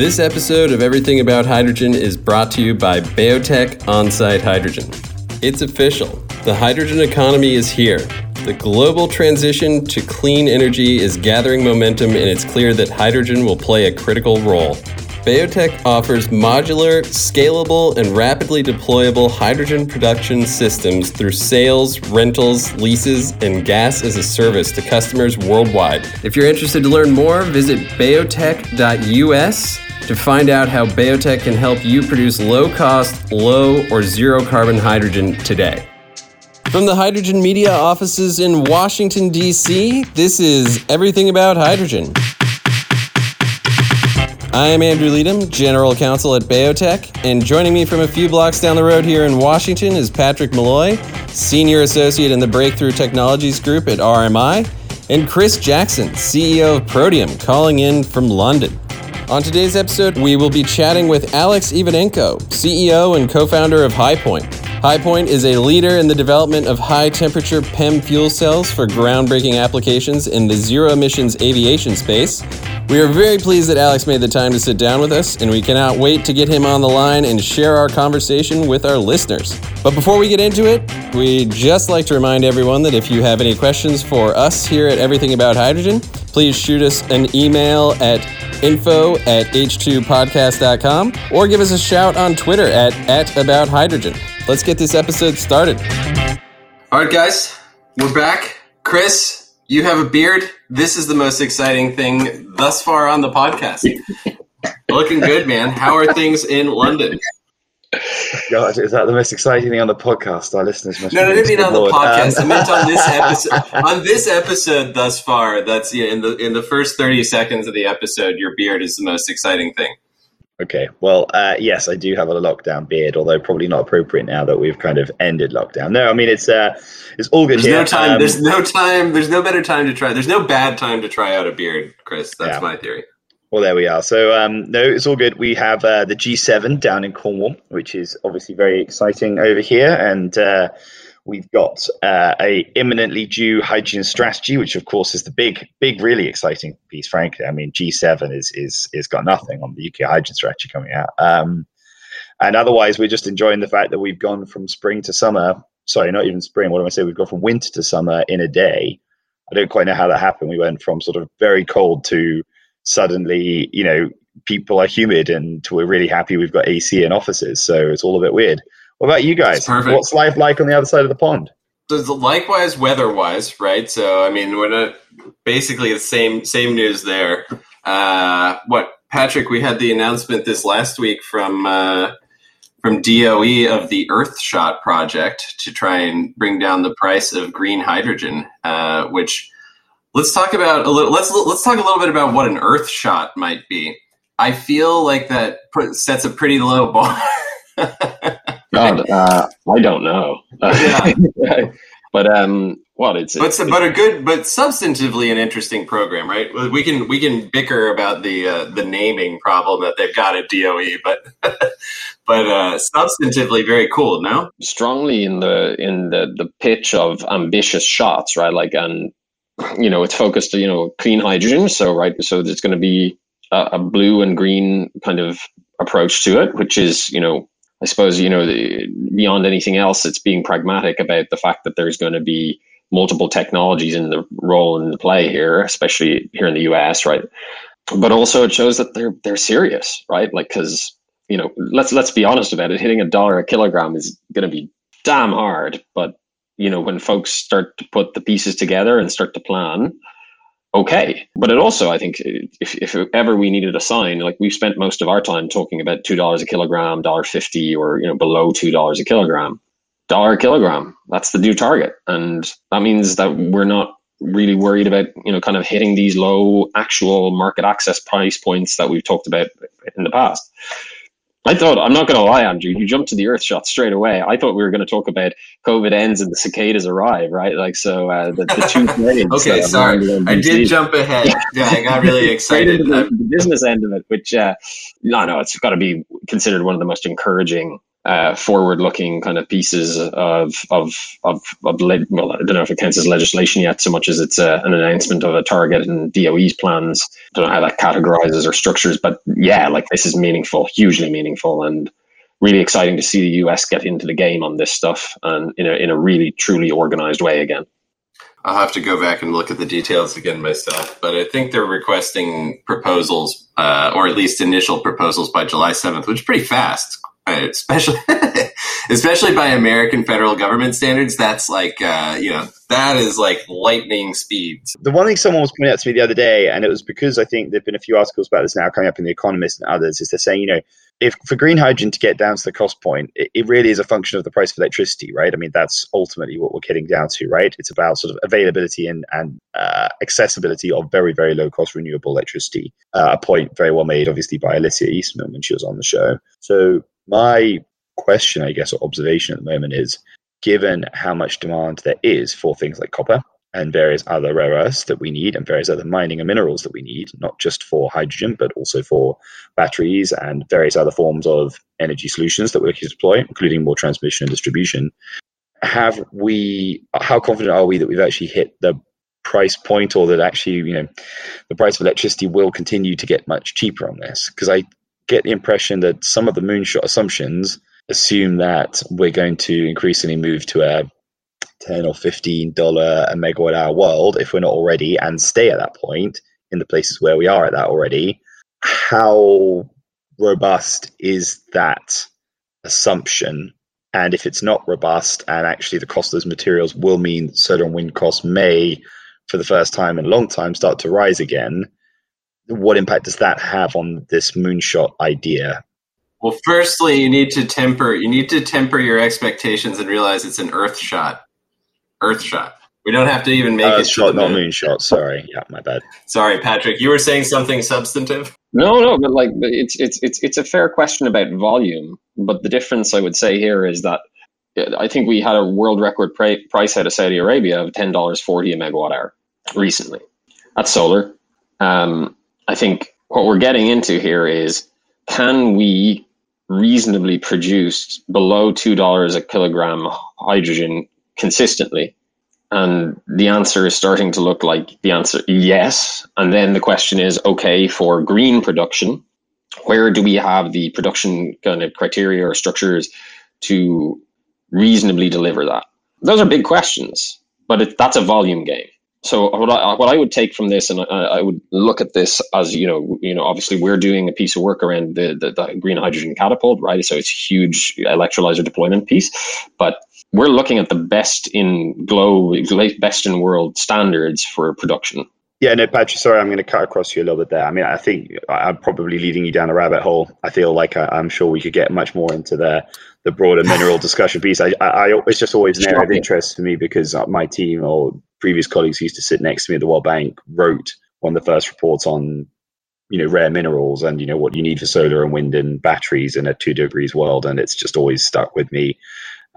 This episode of Everything About Hydrogen is brought to you by BayoTech On-Site Hydrogen. It's official. The hydrogen economy is here. The global transition to clean energy is gathering momentum, and it's clear that hydrogen will play a critical role. BayoTech offers modular, scalable, and rapidly deployable hydrogen production systems through sales, rentals, leases, and gas as a service to customers worldwide. If you're interested to learn more, visit bayotech.us to find out how BayoTech can help you produce low cost, low, or zero carbon hydrogen today. From the Hydrogen Media offices in Washington, D.C., this is Everything About Hydrogen. I am Andrew Leadham, General Counsel at BayoTech, and joining me from a few blocks down the road here in Washington is Patrick Molloy, Senior Associate in the Breakthrough Technologies Group at RMI, and Chris Jackson, CEO of Protium, calling in from London. On today's episode, we will be chatting with Alex Ivanenko, CEO and co founder of HyPoint. HyPoint is a leader in the development of high temperature PEM fuel cells for groundbreaking applications in the zero emissions aviation space. We are very pleased that Alex made the time to sit down with us, and we cannot wait to get him on the line and share our conversation with our listeners. But before we get into it, we'd just like to remind everyone that if you have any questions for us here at Everything About Hydrogen, please shoot us an email at info at h2podcast.com or give us a shout on Twitter at, at about hydrogen. Let's get this episode started. All right, guys, we're back. Chris, you have a beard. This is the most exciting thing thus far on the podcast. Looking good, man. How are things in London? God, is that the most exciting thing on the podcast? Our listeners must. No, no, I didn't mean on the podcast. Um, I meant on this episode. on this episode thus far, that's yeah, in the in the first thirty seconds of the episode, your beard is the most exciting thing. okay, well, uh, yes, I do have a lockdown beard, although probably not appropriate now that we've kind of ended lockdown. No, I mean it's uh, it's all good There's here. no time. Um, there's no time. There's no better time to try. There's no bad time to try out a beard, Chris. That's Yeah. my theory. Well, there we are. So, um, no, it's all good. We have uh, the G7 down in Cornwall, which is obviously very exciting over here, and uh, we've got uh, a imminently due hydrogen strategy, which of course is the big, big, really exciting piece. Frankly, I mean, G7 is is is got nothing on the UK hydrogen strategy coming out, um, and otherwise, we're just enjoying the fact that we've gone from spring to summer. Sorry, not even spring. What am I saying? We've gone from winter to summer in a day. I don't quite know how that happened. We went from sort of very cold to suddenly, you know, people are humid and we're really happy we've got AC in offices. So it's all a bit weird. What about you guys? What's life like on the other side of the pond? So likewise, weather-wise, right? So I mean, we're not basically the same same news there. Uh, what Patrick? We had the announcement this last week from uh, from DOE of the Earthshot project to try and bring down the price of green hydrogen. Uh, which let's talk about a little. Let's let's talk a little bit about what an Earth shot might be. I feel like that sets a pretty low bar. God, uh, I don't know. but um, what it's, but it's but a good but substantively an interesting program, right? We can we can bicker about the uh, the naming problem that they've got at DOE, but but uh, substantively very cool. No, strongly in the in the the pitch of ambitious shots, right? Like, and you know, it's focused, you know, clean hydrogen. So, right, so there's going to be a, a blue and green kind of approach to it, which is, you know, I suppose, you know, the, beyond anything else, it's being pragmatic about the fact that there's going to be multiple technologies in the role in the play here, especially here in the US, right? But also it shows that they're they're serious, right? Like because you know, let's let's be honest about it. Hitting a dollar a kilogram is going to be damn hard, but you know, when folks start to put the pieces together and start to plan, okay. But it also, I think, if, if ever we needed a sign, like we've spent most of our time talking about two dollars a kilogram, dollar fifty, or you know, below two dollars a kilogram, dollar a kilogram. That's the new target, and that means that we're not really worried about you know kind of hitting these low actual market access price points that we've talked about in the past. I thought I'm not going to lie, Andrew. You jumped to the Earth shot straight away. I thought we were going to talk about COVID ends and the cicadas arrive, right? Like so, uh, the, the two planes. okay, sorry, I did jump ahead. Yeah, I got really excited. the, the business end of it, which uh, no, no, it's got to be considered one of the most encouraging uh, forward-looking kind of pieces of of of, of le- well, I don't know if it counts as legislation yet, so much as it's a, an announcement of a target and DOE's plans. I don't know how that categorizes or structures, but yeah, like this is meaningful, hugely meaningful, and really exciting to see the US get into the game on this stuff and in a in a really truly organized way again. I'll have to go back and look at the details again myself, but I think they're requesting proposals, uh, or at least initial proposals by July 7th, which is pretty fast especially especially by American federal government standards. That's like uh, you know that is like lightning speeds. The one thing someone was pointing out to me the other day, and it was because I think there've been a few articles about this now coming up in the Economist and others, is they're saying you know if for green hydrogen to get down to the cost point, it, it, really is a function of the price of electricity, right? I mean, that's ultimately what we're getting down to, right? It's about sort of availability and, and uh, accessibility of very, very low cost renewable electricity. Uh, a point very well made, obviously, by Alicia Eastman when she was on the show. So my question, I guess, or observation at the moment is given how much demand there is for things like copper and various other rare earths that we need and various other mining and minerals that we need, not just for hydrogen, but also for batteries and various other forms of energy solutions that we're looking to deploy, including more transmission and distribution. Have we, how confident are we that we've actually hit the price point or that actually, you know, the price of electricity will continue to get much cheaper on this? Because I get the impression that some of the moonshot assumptions assume that we're going to increasingly move to a 10 or 15 dollar a megawatt hour world if we're not already and stay at that point in the places where we are at that already. How robust is that assumption? And if it's not robust and actually the cost of those materials will mean solar and wind costs may for the first time in a long time start to rise again what impact does that have on this moonshot idea? Well, firstly, you need to temper you need to temper your expectations and realize it's an Earth shot. Earth shot. We don't have to even make uh, it shot, not moonshot. Sorry, yeah, my bad. Sorry, Patrick. You were saying something substantive. No, no, but like it's it's it's it's a fair question about volume. But the difference I would say here is that I think we had a world record price out of Saudi Arabia of ten dollars forty a megawatt hour recently. That's solar. Um, I think what we're getting into here is can we reasonably produce below $2 a kilogram hydrogen consistently? And the answer is starting to look like the answer yes. And then the question is okay, for green production, where do we have the production kind of criteria or structures to reasonably deliver that? Those are big questions, but it, that's a volume game so uh, what I, uh, what I would take from this, and I, I, would look at this as you know, you know, obviously we're doing a piece of work around the, the, the green hydrogen catapult, right? So it's a huge electrolyzer deployment piece, but we're looking at the best in globe, best in world standards for production. Yeah, no, Patrick. Sorry, I'm going to cut across you a little bit there. I mean, I think I'm probably leading you down a rabbit hole. I feel like I, am sure we could get much more into the the broader mineral discussion piece. I, I, I, it's just always an area of interest for me because uh, my team or previous colleagues who used to sit next to me at the World Bank wrote one of the first reports on you know rare minerals and you know what you need for solar and wind and batteries in a two degrees world. And it's just always stuck with me.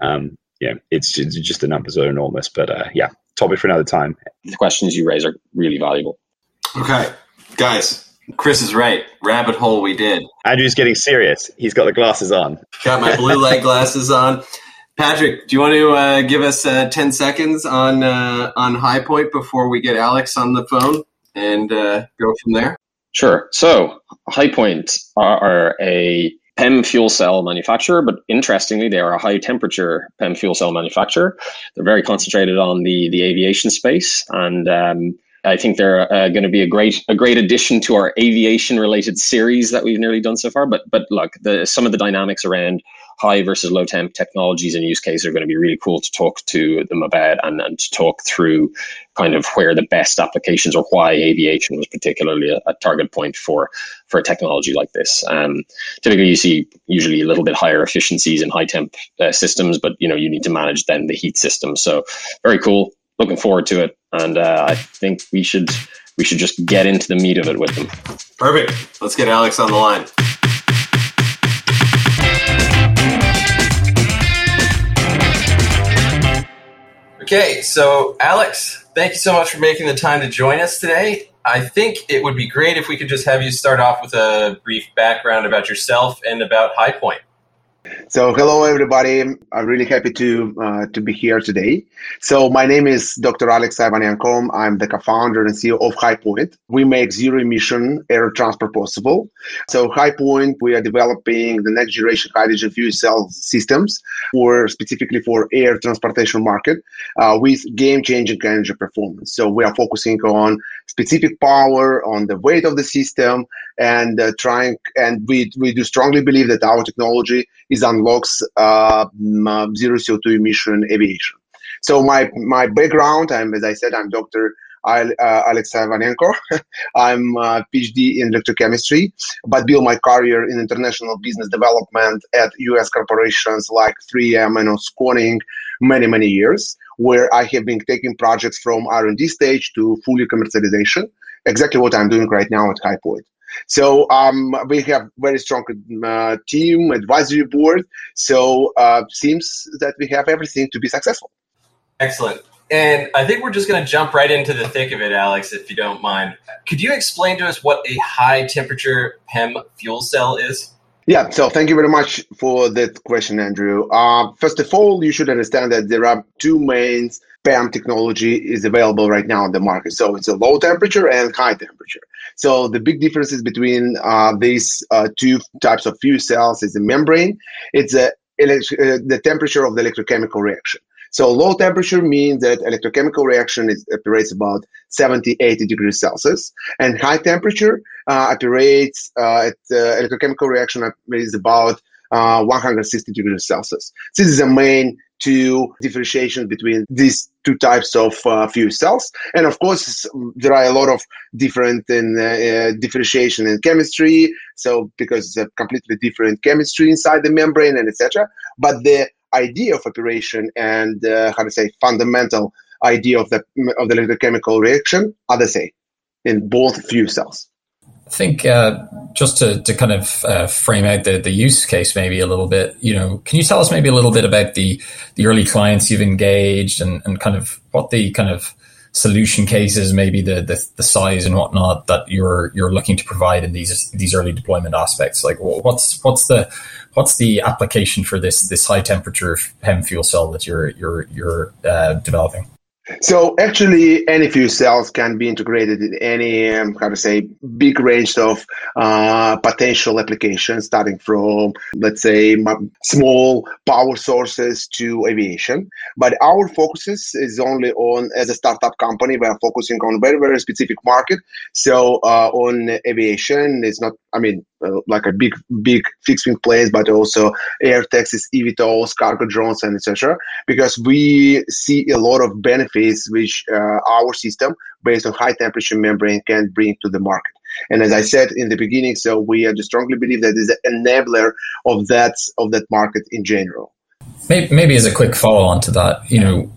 Um yeah it's just, just the numbers are enormous. But uh yeah topic for another time. The questions you raise are really valuable. Okay guys chris is right. Rabbit hole we did. Andrew's getting serious. He's got the glasses on. Got my blue light glasses on Patrick, do you want to uh, give us uh, 10 seconds on uh, on HyPoint before we get Alex on the phone and uh, go from there? Sure. So, HyPoint are, are, a PEM fuel cell manufacturer, but interestingly, they are a high temperature PEM fuel cell manufacturer. They're very concentrated on the, the aviation space and um, I think they're uh, going to be a great a great addition to our aviation related series that we've nearly done so far. But but look, the, some of the dynamics around high versus low temp technologies and use cases are going to be really cool to talk to them about and, and to talk through kind of where the best applications or why aviation was particularly a, a target point for for a technology like this. Um, typically, you see usually a little bit higher efficiencies in high temp uh, systems, but you know you need to manage then the heat system. So very cool. Looking forward to it, and uh, I think we should we should just get into the meat of it with them. Perfect. Let's get Alex on the line. Okay, so Alex, thank you so much for making the time to join us today. I think it would be great if we could just have you start off with a brief background about yourself and about HyPoint. So, hello everybody. I'm really happy to uh, to be here today. So, my name is Dr. Alex Ivanenko. I'm the co-founder and CEO of HyPoint. We make zero emission air transport possible. So, HyPoint, we are developing the next generation hydrogen fuel cell systems specifically for air transportation market uh, with game changing energy performance. So, we are focusing on specific power, on the weight of the system, and uh, trying. And we we do strongly believe that our technology is unlocks uh, zero CO2 emission aviation. So my my background, I'm as I said, I'm Dr. uh, Alex Ivanenko. I'm a PhD in electrochemistry, but built my career in international business development at U.S. corporations like 3M and Corning many many years, where I have been taking projects from R&D stage to fully commercialization. Exactly what I'm doing right now at HyPoint. So um, we have very strong uh, team, advisory board. So uh, seems that we have everything to be successful. Excellent. And I think we're just going to jump right into the thick of it, Alex, if you don't mind. Could you explain to us what a high temperature PEM fuel cell is? Yeah, so thank you very much for that question, Andrew. Uh, first of all, you should understand that there are two main PEM technology is available right now in the market. So it's a low temperature and high temperature. So the big differences between uh, these uh, two types of fuel cells is the membrane. It's a, uh, the temperature of the electrochemical reaction. So low temperature means that electrochemical reaction is, operates about 70, 80 degrees Celsius, and high temperature uh, operates uh, at uh, electrochemical reaction is about uh, 160 degrees Celsius. This is the main two differentiation between these two types of uh, fuel cells. And of course, there are a lot of different in, uh, uh, differentiation in chemistry. So because it's a completely different chemistry inside the membrane and etc. But the idea of operation and uh, how to say fundamental idea of the of the electrochemical reaction are the same in both fuel cells. I think uh, just to, to kind of uh, frame out the, the use case maybe a little bit, you know, can you tell us maybe a little bit about the the early clients you've engaged and, and kind of what the kind of solution cases, maybe the, the, the size and whatnot that you're you're looking to provide in these these early deployment aspects? Like what's what's the what's the application for this this high temperature PEM fuel cell that you're you're you're uh, developing? So actually, any fuel cells can be integrated in any, um, how to say, big range of uh, potential applications, starting from, let's say, small power sources to aviation. But our focus is only on, as a startup company, we are focusing on very, very specific market. So uh, on aviation, it's not, I mean, uh, like a big, big fixed wing planes, but also air taxis, eVTOLs, cargo drones, and etc. Because we see a lot of benefits which uh, our system, based on high temperature membrane, can bring to the market. And as I said in the beginning, so we strongly believe that is an enabler of that of that market in general. Maybe, maybe as a quick follow on to that, you know,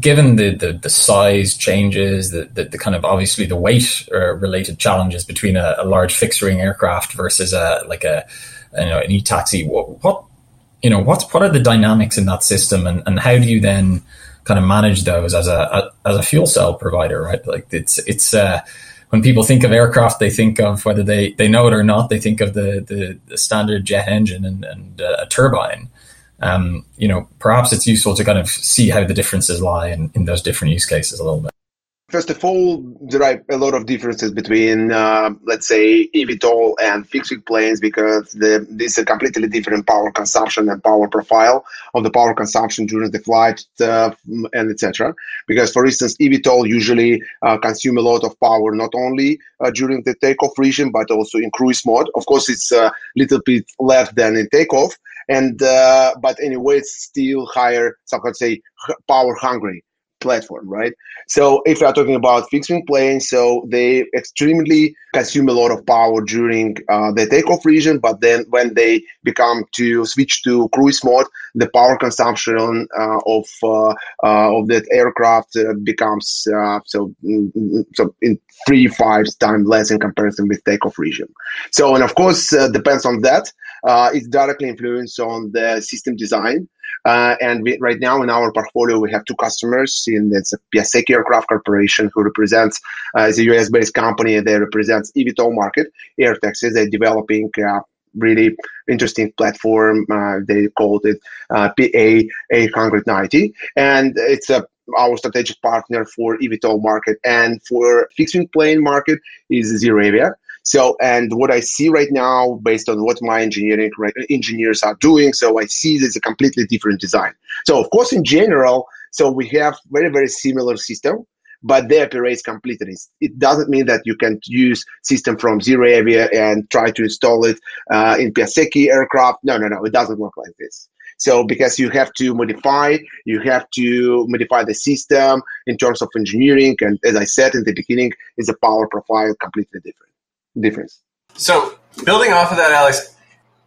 given the, the, the size changes, the, the, the, kind of obviously the weight uh, related challenges between a, a, large fixed wing aircraft versus a like a you know an e-taxi, what, what you know what's what are the dynamics in that system, and, and how do you then kind of manage those as a, a as a fuel cell provider, right? Like it's it's uh, when people think of aircraft, they think of whether they, they know it or not, they think of the, the, the standard jet engine and, and uh, a turbine um, you know, perhaps it's useful to kind of see how the differences lie in, in those different use cases a little bit. First of all, there are a lot of differences between, uh, let's say, eVTOL and fixed wing planes because the, this is a completely different power consumption and power profile of the power consumption during the flight uh, and etc. Because, for instance, eVTOL usually uh, consume a lot of power not only uh, during the takeoff region but also in cruise mode. Of course, it's a little bit less than in takeoff, and uh, but anyway, it's still higher. Some could say power hungry platform, right? So if you are talking about fixed wing planes, so they extremely consume a lot of power during uh, the takeoff region, but then when they become to switch to cruise mode, the power consumption uh, of uh, uh of that aircraft uh, becomes uh, so mm, mm, so in three five times less in comparison with takeoff region. So and of course depends on that. it's directly influenced on the system design. Uh, and we, right now in our portfolio, we have two customers. In it's Piasecki Aircraft Corporation, who represents uh, a US-based company. They represent eVTOL market. Air taxis. They're developing uh, really interesting platform. Uh, they called it uh, PA 890, and it's a our strategic partner for eVTOL market and for fixed wing plane market is ZeroAvia. So, and what I see right now, based on what my engineering engineers are doing, so I see this a completely different design. So, of course, in general, so we have very very similar system but they operate completely. It doesn't mean that you can use system from ZeroAvia and try to install it uh, in Piasecki aircraft. No, no, no, it doesn't work like this. So because you have to modify, you have to modify the system in terms of engineering, and as I said in the beginning, is a power profile completely different difference. So building off of that, Alex,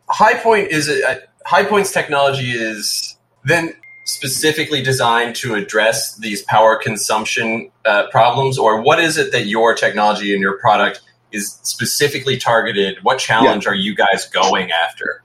HyPoint is a, a HyPoint's technology is then specifically designed to address these power consumption uh, problems, or what is it that your technology and your product is specifically targeted? What challenge yeah. are you guys going after?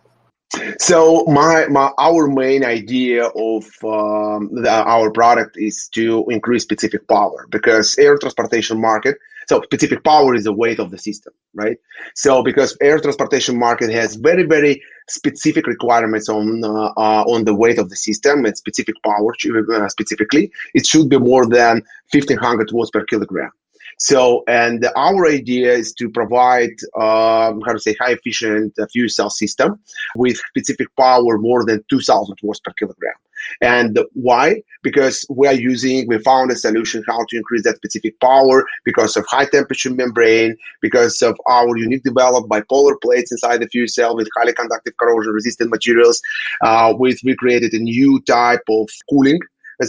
So my, my our main idea of um, the, our product is to increase specific power because air transportation market so specific power is the weight of the system, right? So because air transportation market has very, very specific requirements on uh, uh, on the weight of the system and specific power uh, specifically, it should be more than 1500 watts per kilogram. So, and our idea is to provide, um, how to say, high efficient uh, fuel cell system with specific power more than 2000 watts per kilogram. And why? Because we are using, we found a solution how to increase that specific power because of high temperature membrane, because of our unique developed bipolar plates inside the fuel cell with highly conductive corrosion resistant materials. Uh, with, we created a new type of cooling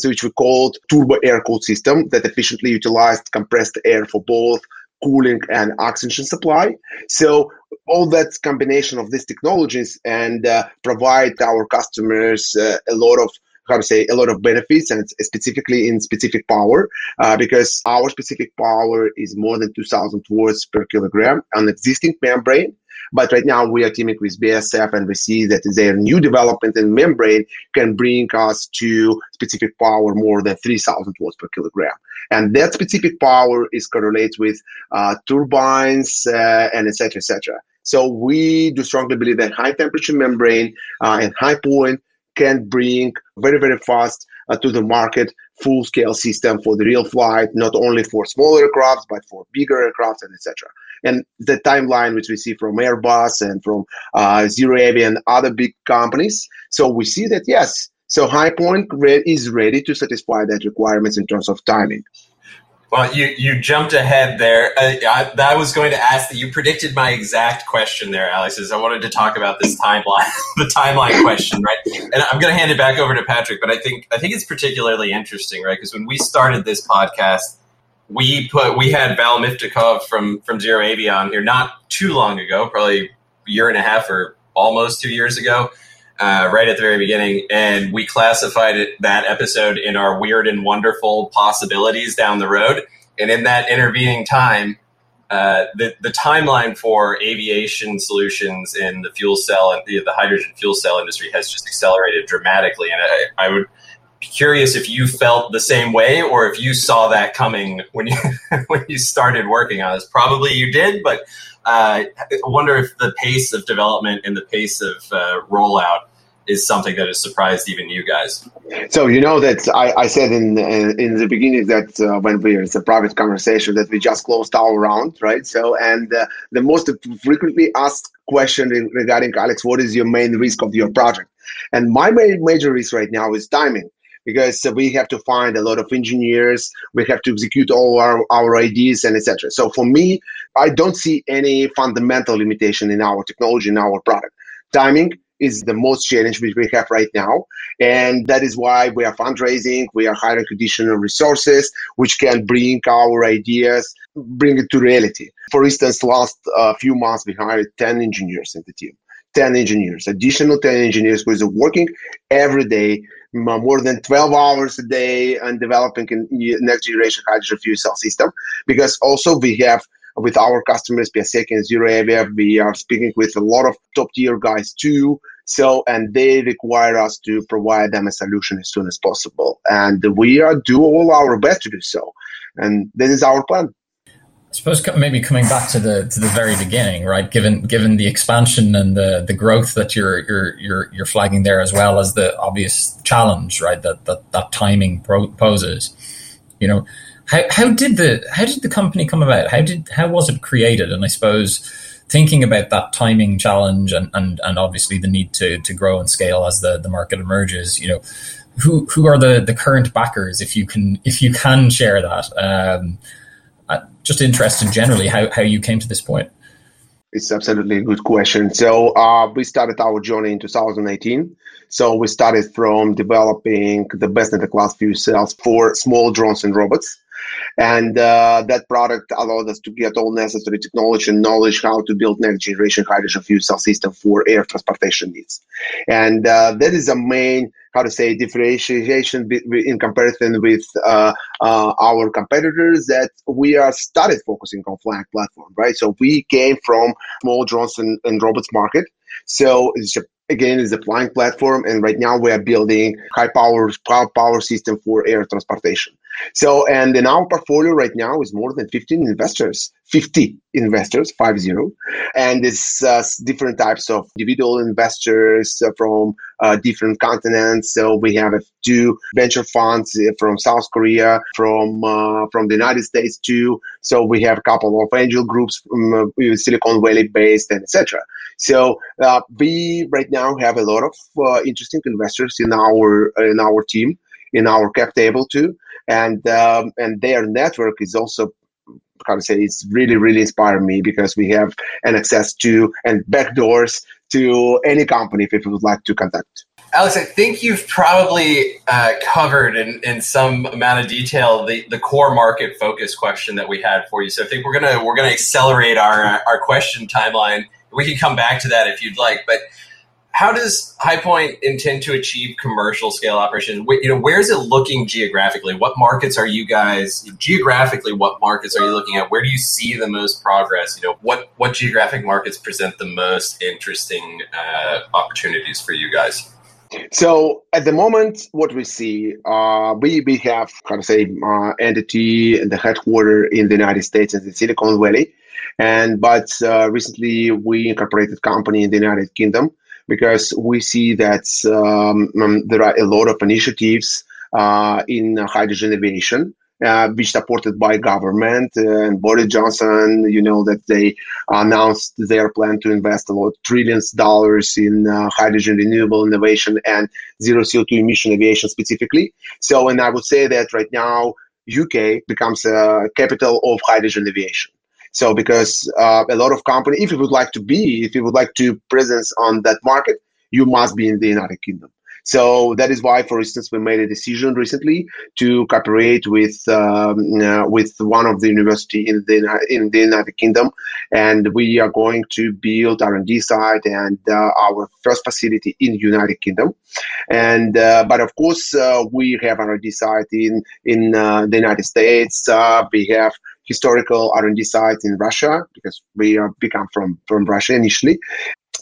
which we called turbo air cooled system that efficiently utilized compressed air for both cooling and oxygen supply. So all that combination of these technologies and uh, provide our customers uh, a lot of how to say a lot of benefits and specifically in specific power uh, because our specific power is more than 2000 watts per kilogram on existing membrane but right now we are teaming with BASF and we see that their new development in membrane can bring us to specific power more than 3000 watts per kilogram. And that specific power is correlates with uh, turbines uh, and etc. etc. So we do strongly believe that high temperature membrane uh, and HyPoint can bring very, very fast uh, to the market full scale system for the real flight, not only for small aircrafts, but for bigger aircrafts and etc. And the timeline which we see from Airbus and from uh, ZeroAvia and other big companies. So we see that yes, so HyPoint is ready to satisfy that requirements in terms of timing. Well, you, you jumped ahead there. Uh, I, I, was going to ask that you predicted my exact question there, Alex. Is I wanted to talk about this timeline, the timeline question, right? And I'm going to hand it back over to Patrick, but I think I think it's particularly interesting, right? Because when we started this podcast, we put we had Val Miftakhov from from ZeroAvia here not too long ago, probably a year and a half or almost two years ago uh, right at the very beginning, and we classified it, that episode in our weird and wonderful possibilities down the road. And in that intervening time, uh, the the timeline for aviation solutions in the fuel cell and the, the hydrogen fuel cell industry has just accelerated dramatically. And I, I would curious if you felt the same way or if you saw that coming when you when you started working on this. Probably you did, but uh, I wonder if the pace of development and the pace of uh, rollout is something that has surprised even you guys. So you know that I, I said in in the beginning that uh, when we it's a private conversation that we just closed our round, right? So and uh, the most frequently asked question regarding Alex, what is your main risk of your project? And my main major risk right now is timing because we have to find a lot of engineers we have to execute all our, our ideas and etc so for me i don't see any fundamental limitation in our technology in our product timing is the most challenge which we have right now. And that is why we are fundraising, we are hiring additional resources which can bring our ideas, bring it to reality. For instance, last uh, few months we hired 10 engineers in the team. 10 engineers, additional 10 engineers who is working every day, Uh, more than 12 hours a day and developing a next generation hydrogen fuel cell system. Because also we have with our customers, Piasecki and ZeroAvia, we are speaking with a lot of top tier guys too. So, and they require us to provide them a solution as soon as possible. And we are do all our best to do so. And this is our plan. Suppose maybe coming back to the to the very beginning, right? Given given the expansion and the the growth that you're you're you're you're flagging there, as well as the obvious challenge, right? That that that timing poses. You know, how how did the how did the company come about? How did how was it created? And I suppose thinking about that timing challenge and and and obviously the need to to grow and scale as the the market emerges. You know, who who are the the current backers? If you can if you can share that. Um, just interested generally how, how you came to this point. It's absolutely a good question. So uh, we started our journey in 2018. So we started from developing the best in the class fuel cells for small drones and robots. And uh, that product allowed us to get all necessary technology and knowledge how to build next generation hydrogen fuel cell system for air transportation needs. And uh, that is a main how to say differentiation in comparison with uh, uh, our competitors that we are started focusing on flying platform, right? So we came from small drones and, and robots market. So it's a, again it's a flying platform, and right now we are building high power, power system for air transportation. So, and in our portfolio right now is more than 15 investors, 50 investors, five zero, and it's uh, different types of individual investors uh, from uh, different continents. So we have two venture funds uh, from South Korea, from uh, from the United States too. So we have a couple of angel groups from uh, Silicon Valley based and etc. So we right now have a lot of interesting investors in our in our team in our cap table too and um, and their network is also how to say it's really really inspired me because we have an access to and backdoors to any company if people would like to contact. Alex, I think you've probably uh, covered in, in some amount of detail the, the core market focus question that we had for you. So I think we're gonna we're gonna accelerate our our question timeline. We can come back to that if you'd like, but how does HyPoint intend to achieve commercial scale operations? You know, where is it looking geographically? What markets are you guys geographically? What markets are you looking at? Where do you see the most progress? You know, what what geographic markets present the most interesting uh, opportunities for you guys? So at the moment, what we see, uh, we we have how to say uh, entity and the headquarter in the United States in the Silicon Valley, and but uh, recently we incorporated company in the United Kingdom because we see that um, um, there are a lot of initiatives uh, in hydrogen aviation. Uh, which supported by government uh, and Boris Johnson, you know that they announced their plan to invest a lot trillions dollars in uh, hydrogen renewable innovation and zero CO2 emission aviation specifically. So, and I would say that right now UK becomes a capital of hydrogen aviation. So because uh, a lot of company, if you would like to be, if you would like to presence on that market, you must be in the United Kingdom. So that is why, for instance, we made a decision recently to cooperate with um, uh, with one of the university in the in the United Kingdom, and we are going to build R and D site and uh, our first facility in United Kingdom. And uh, but of course, uh, we have R and D site in in uh, the United States. Uh, we have historical R&D sites in Russia because we are become from from Russia initially.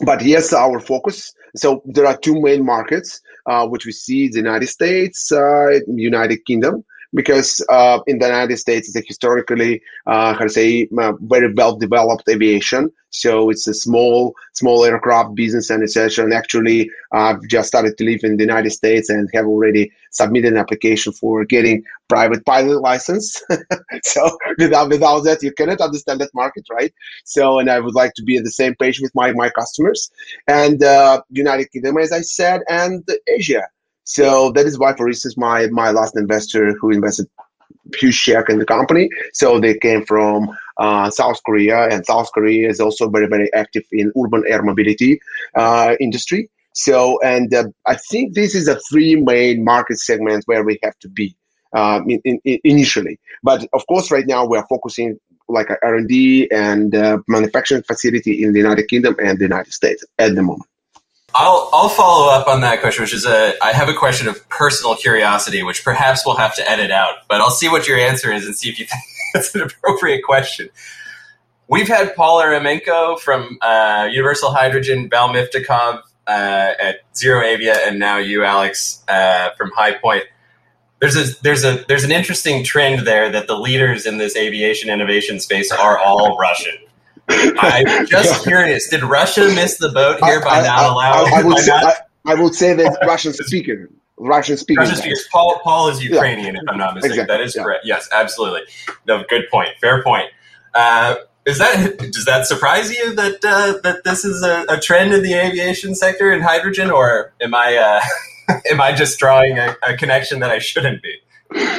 But yes, our focus. So there are two main markets uh, which we see: the United States, uh, United Kingdom, because uh, in the United States it's a historically, uh, how to say, uh, very well developed aviation. So it's a small, small aircraft business and. And actually, I've just started to live in the United States and have already submitted an application for getting private pilot license. so without without that, you cannot understand that market, right? So, and I would like to be on the same page with my my customers and uh, United Kingdom, as I said, and Asia. So that is why, for instance, my my last investor who invested huge share in the company. So they came from uh, South Korea, and South Korea is also very very active in urban air mobility uh, industry. So, and uh, I think this is the three main market segments where we have to be um, in, in, initially. But of course, right now we are focusing like R&D and uh, manufacturing facility in the United Kingdom and the United States at the moment. I'll I'll follow up on that question, which is a I have a question of personal curiosity, which perhaps we'll have to edit out, but I'll see what your answer is and see if you think that's an appropriate question. We've had Paul Eremenko from uh, Universal Hydrogen, Val Miftakhov uh, at Zero Avia, and now you, Alex, uh, from HyPoint. there's a there's a there's an interesting trend there that the leaders in this aviation innovation space are all Russian. I'm just curious. Did Russia miss the boat here by I, not allowing? I, I would say, I, would say that Russian speaker. Russian speaker. Russian speakers. Paul Paul is Ukrainian, yeah. if I'm not mistaken. Exactly. That is yeah. correct. Yes, absolutely. No, good point. Fair point. Uh, is that does that surprise you that uh, that this is a, a, trend in the aviation sector in hydrogen, or am I uh, am I just drawing a, a connection that I shouldn't be?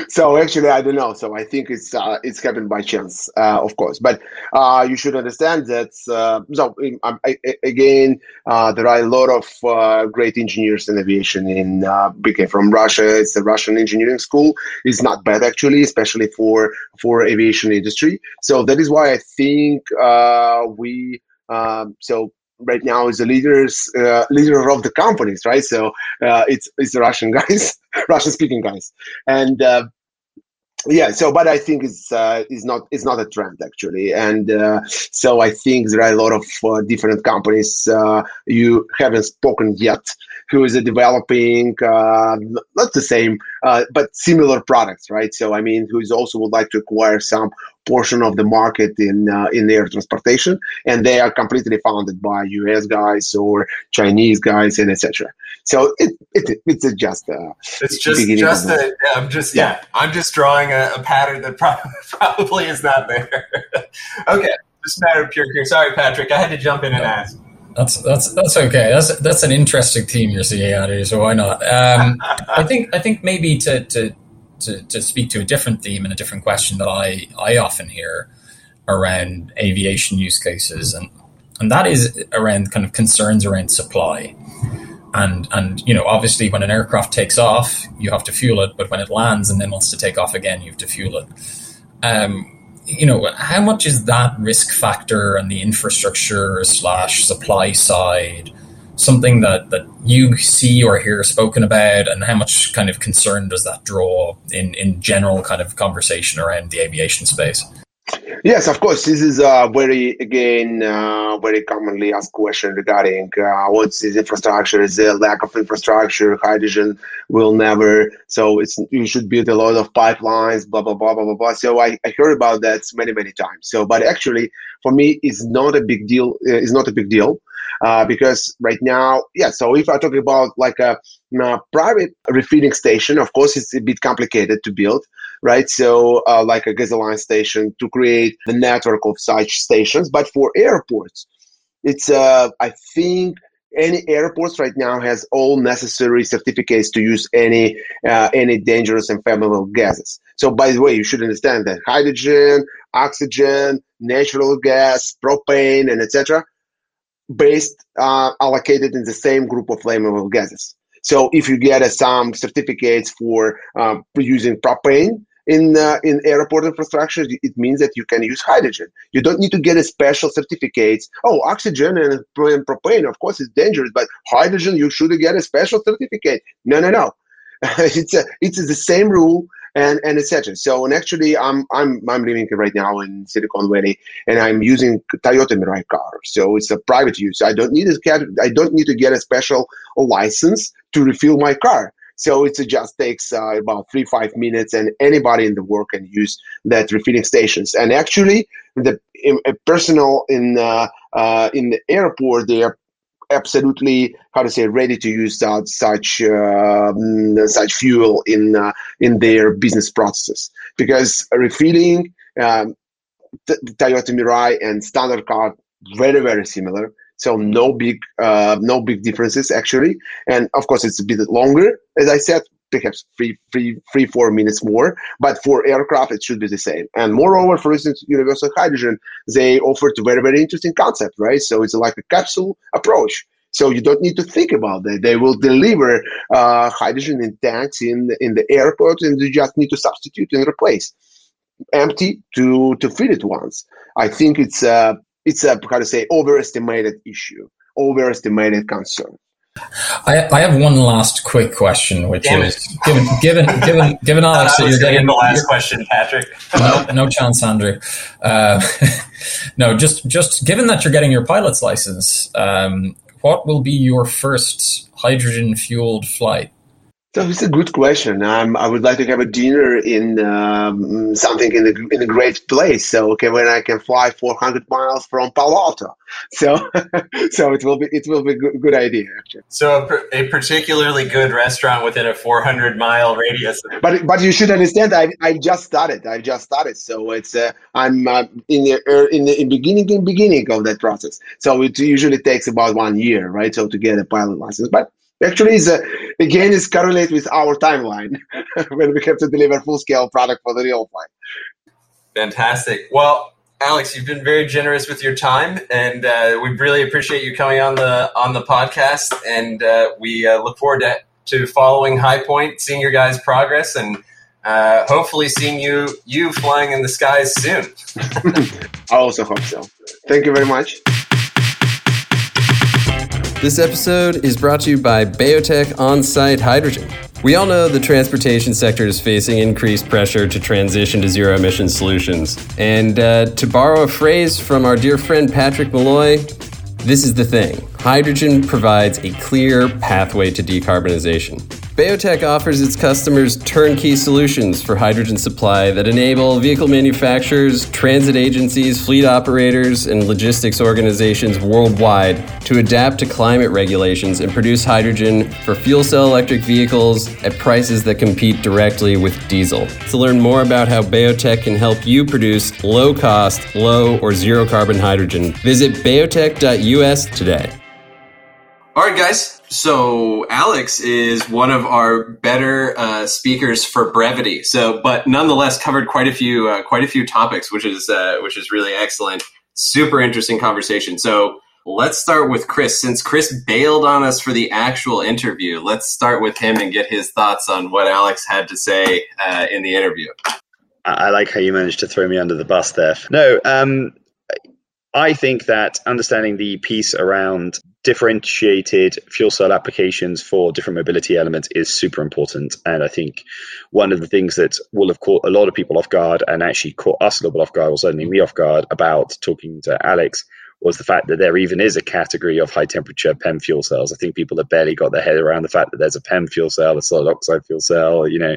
So actually i don't know. So i think it's uh, it's happened by chance uh, of course. But uh, you should understand that uh, so um, I, again uh, there are a lot of uh, great engineers in aviation in uh, from russia. It's a russian engineering school. It's not bad actually especially for for aviation industry. So that is why i think we um, so right now is the leaders uh, leader of the companies right? So uh, it's it's the russian guys russian speaking guys. And uh, yeah so but i think it's uh, it's not it's not a trend actually and uh, so i think there are a lot of uh, different companies uh, you haven't spoken yet who is developing uh, not the same uh, but similar products right so i mean who is also would like to acquire some portion of the market in uh, in air transportation, and they are completely founded by U.S. guys or Chinese guys and etc. So it, it it's just uh, it's just just a, yeah, I'm just yeah. yeah. I'm just drawing a, a pattern that probably, probably is not there. okay, just matter of pure. Sorry, Patrick, I had to jump in and ask. That's that's that's okay. That's that's an interesting theme you're seeing out here. So why not? Um, I think I think maybe to to to, to speak to a different theme and a different question that I, I often hear around aviation use cases and and that is around kind of concerns around supply and and you know obviously when an aircraft takes off you have to fuel it but when it lands and then wants to take off again you have to fuel it um, you know how much is that risk factor and the infrastructure slash supply side something that, that you see or hear spoken about and how much kind of concern does that draw in, in general kind of conversation around the aviation space? Yes, of course. This is a very, again, uh, very commonly asked question regarding uh, what's this infrastructure? Is there lack of infrastructure? Hydrogen will never. So it's you should build a lot of pipelines. Blah blah blah blah blah blah. So I, I heard about that many many times. So, but actually, for me, it's not a big deal. Uh, it's not a big deal uh, because right now, yeah. So if I talk about like a, a, private refilling station, of course, it's a bit complicated to build, right? So uh, like a gasoline station to create the network of such stations. But for airports, it's uh, I think any airports right now has all necessary certificates to use any uh, any dangerous and flammable gases. So by the way, you should understand that hydrogen, oxygen, natural gas, propane, and etc based uh, allocated in the same group of flammable gases. So if you get uh, some certificates for um, using propane in uh, in airport infrastructure, it means that you can use hydrogen. You don't need to get a special certificates. Oh, oxygen and propane, of course, is dangerous, but hydrogen you should get a special certificate. No, no, no. it's a, it's the same rule and and etc. So and actually, I'm I'm I'm living right now in Silicon Valley, and I'm using Toyota Mirai car. So it's a private use. I don't need a I don't need to get a special license to refill my car. So it just takes uh, about three five minutes, and anybody in the world can use that refilling stations. And actually, the in, personal in uh, uh, in the airport, they are absolutely how to say ready to use that, such uh, such fuel in uh, in their business processes because refilling um, Toyota Mirai and standard car very very similar so no big uh, no big differences actually and of course it's a bit longer as I said perhaps three, three, three, four minutes more. But for aircraft, it should be the same. And moreover, for instance, Universal Hydrogen, they offered a very, very interesting concept, right? So it's like a capsule approach. So you don't need to think about that. They will deliver uh, hydrogen in tanks in in the airport, and you just need to substitute and replace empty to to fill it once. I think it's a it's a how to say overestimated issue, overestimated concern. I, I have one last quick question, which Damn is given given given given Alex that you're getting the last question, Patrick. no, no chance, Andrew. Uh, no, just just given that you're getting your pilot's license, um, what will be your first hydrogen fueled flight? So it's a good question. Um, I would like to have a dinner in um, something in a, in a great place. So okay, when I can fly 400 miles from Palo Alto, so so it will be it will be a good, good idea. Actually. So a, a, particularly good restaurant within a 400 mile radius. But but you should understand, I I just started. I just started, so it's uh, I'm uh, in the er, in the in beginning in beginning of that process. So it usually takes about one year, right? So to get a pilot license, but Actually, is again is correlate with our timeline when we have to deliver full scale product for the real flight. Fantastic. Well, Alex, you've been very generous with your time, and uh, we really appreciate you coming on the on the podcast. And uh, we uh, look forward to, to following HyPoint, seeing your guys' progress, and uh, hopefully seeing you you flying in the skies soon. I also hope so. Thank you very much. This episode is brought to you by BayoTech On Site Hydrogen. We all know the transportation sector is facing increased pressure to transition to zero emission solutions. And uh, to borrow a phrase from our dear friend Patrick Molloy, this is the thing hydrogen provides a clear pathway to decarbonization. BayoTech offers its customers turnkey solutions for hydrogen supply that enable vehicle manufacturers, transit agencies, fleet operators, and logistics organizations worldwide to adapt to climate regulations and produce hydrogen for fuel cell electric vehicles at prices that compete directly with diesel. To learn more about how BayoTech can help you produce low cost, low, or zero carbon hydrogen, visit bayotech.us today. All right, guys. So Alex is one of our better uh, speakers for brevity. So, but nonetheless, covered quite a few uh, quite a few topics, which is uh, which is really excellent. Super interesting conversation. So let's start with Chris. Since Chris bailed on us for the actual interview, let's start with him and get his thoughts on what Alex had to say uh, in the interview. I like how you managed to throw me under the bus there. No, um, I think that understanding the piece around differentiated fuel cell applications for different mobility elements is super important. And I think one of the things that will have caught a lot of people off guard and actually caught us a little bit off guard, or certainly me off guard, about talking to Alex was the fact that there even is a category of high temperature PEM fuel cells. I think people have barely got their head around the fact that there's a PEM fuel cell, a solid oxide fuel cell, you know,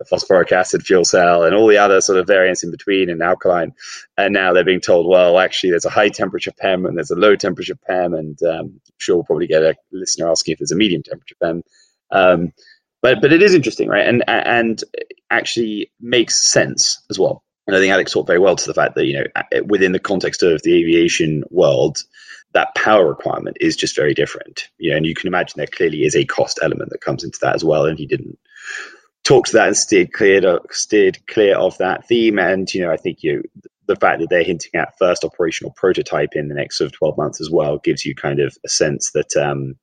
a phosphoric acid fuel cell, and all the other sort of variants in between and alkaline. And now they're being told, well, actually, there's a high temperature PEM and there's a low temperature PEM, and um, I'm sure we'll probably get a listener asking if there's a medium temperature PEM. Um, but but it is interesting, right? And and actually makes sense as well. And I think Alex talked very well to the fact that, you know, within the context of the aviation world, that power requirement is just very different. You know, and you can imagine there clearly is a cost element that comes into that as well. And he didn't talk to that and steered clear, steered clear of that theme. And, you know, I think you the fact that they're hinting at first operational prototype in the next sort of 12 months as well gives you kind of a sense that, um,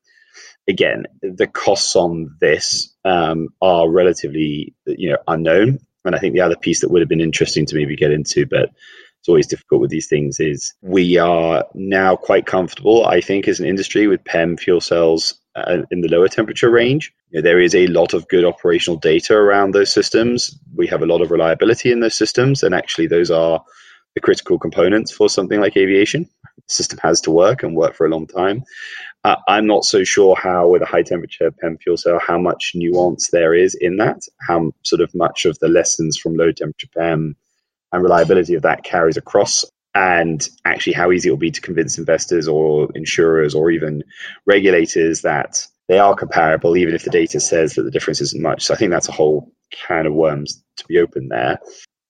again, the costs on this um, are relatively, you know, unknown. And I think the other piece that would have been interesting to maybe get into, but it's always difficult with these things, is we are now quite comfortable, I think, as an industry with PEM fuel cells uh, in the lower temperature range. You know, there is a lot of good operational data around those systems. We have a lot of reliability in those systems, and actually, those are the critical components for something like aviation. The system has to work and work for a long time. Uh, I'm not so sure how, with a high temperature PEM fuel cell, how much nuance there is in that, how sort of much of the lessons from low temperature PEM and reliability of that carries across, and actually how easy it will be to convince investors or insurers or even regulators that they are comparable, even if the data says that the difference isn't much. So I think that's a whole can of worms to be opened there.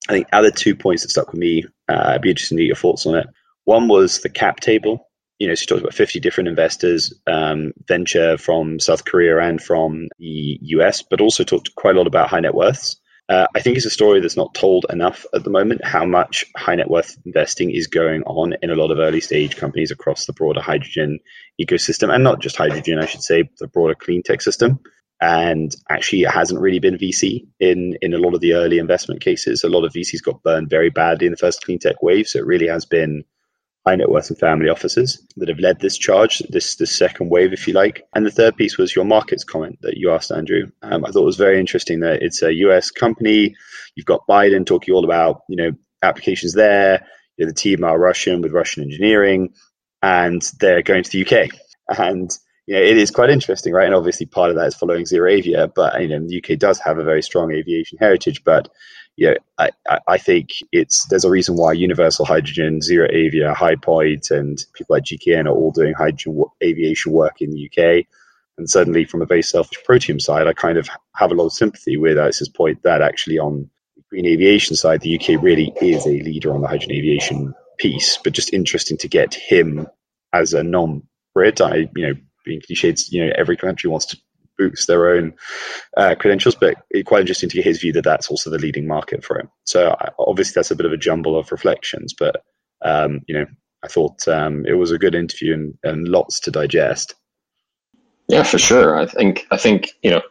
I think other two points that stuck with me, uh, I'd be interested to get your thoughts on it. One was the cap table you know, she talks about 50 different investors, um, venture from South Korea and from the US, but also talked quite a lot about high net worths. Uh, I think it's a story that's not told enough at the moment how much high net worth investing is going on in a lot of early stage companies across the broader hydrogen ecosystem, and not just hydrogen, I should say, the broader clean tech system. And actually, it hasn't really been VC in, in a lot of the early investment cases. A lot of VCs got burned very badly in the first clean tech wave. So it really has been high net worth and family offices that have led this charge, this this second wave, if you like. And the third piece was your markets comment that you asked, Andrew. Um, I thought it was very interesting that it's a US company. You've got Biden talking all about you know applications there. You know, the team are Russian with Russian engineering, and they're going to the UK. And you know, it is quite interesting, right? And obviously, part of that is following ZeroAvia, but you know, the UK does have a very strong aviation heritage. But know, I, I think it's there's a reason why Universal Hydrogen, ZeroAvia, HyPoint, and people like GKN are all doing hydrogen aviation work in the UK. And suddenly, from a very selfish Protium side, I kind of have a lot of sympathy with Alex's point that actually on the green aviation side, the UK really is a leader on the hydrogen aviation piece. But just interesting to get him as a non-Brit. I, you know, being cliched, you know, every country wants to boost their own uh, credentials, but quite interesting to get his view that that's also the leading market for him. So obviously that's a bit of a jumble of reflections, but um, you know, I thought um, it was a good interview and, and lots to digest. Yeah, for sure. I think I think you know,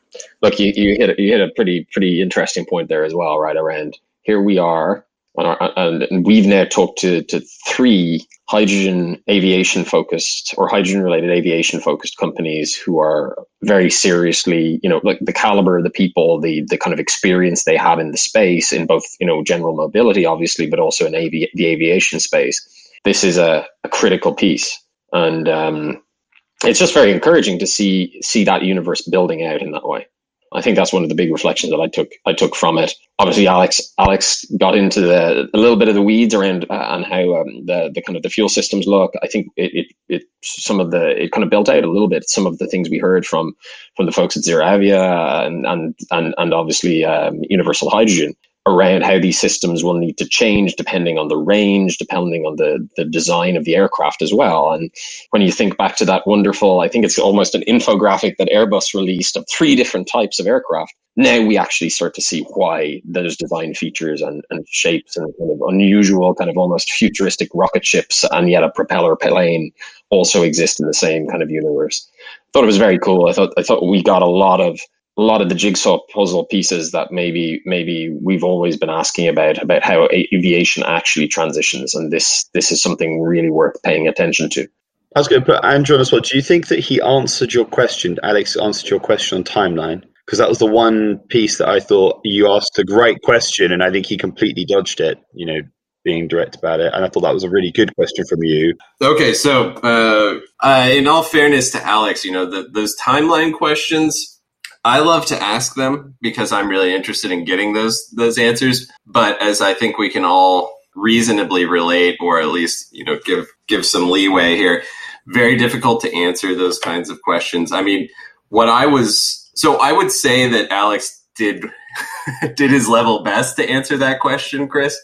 look, you, you hit you hit a pretty pretty interesting point there as well, right? Around here we are, our, and we've now talked to to three hydrogen aviation focused or hydrogen related aviation focused companies who are very seriously, you know, like the caliber of the people, the the kind of experience they have in the space in both you know general mobility, obviously, but also in avi- the aviation space. This is a, a critical piece, and um, it's just very encouraging to see see that universe building out in that way. I think that's one of the big reflections that I took I took from it. Obviously, Alex Alex got into the a little bit of the weeds around uh, and how um, the the kind of the fuel systems look. I think it, it, it some of the it kind of built out a little bit some of the things we heard from from the folks at ZeroAvia and and and and obviously um, Universal Hydrogen around how these systems will need to change depending on the range, depending on the, the design of the aircraft as well. And when you think back to that wonderful, I think it's almost an infographic that Airbus released of three different types of aircraft. Now we actually start to see why those design features and, and shapes and kind of unusual, kind of almost futuristic rocket ships and yet a propeller plane also exist in the same kind of universe. I thought it was very cool. I thought I thought we got a lot of a lot of the jigsaw puzzle pieces that maybe maybe we've always been asking about about how aviation actually transitions, and this this is something really worth paying attention to. I was going to put Andrew on as well. Do you think that he answered your question? Alex answered your question on timeline because that was the one piece that I thought you asked a great question, and I think he completely dodged it. You know, being direct about it, and I thought that was a really good question from you. Okay, so uh, uh, in all fairness to Alex, you know, the, those timeline questions I love to ask them because I'm really interested in getting those those answers. But as I think we can all reasonably relate, or at least you know give give some leeway here, very difficult to answer those kinds of questions. I mean, what I was so I would say that Alex did did his level best to answer that question, Chris.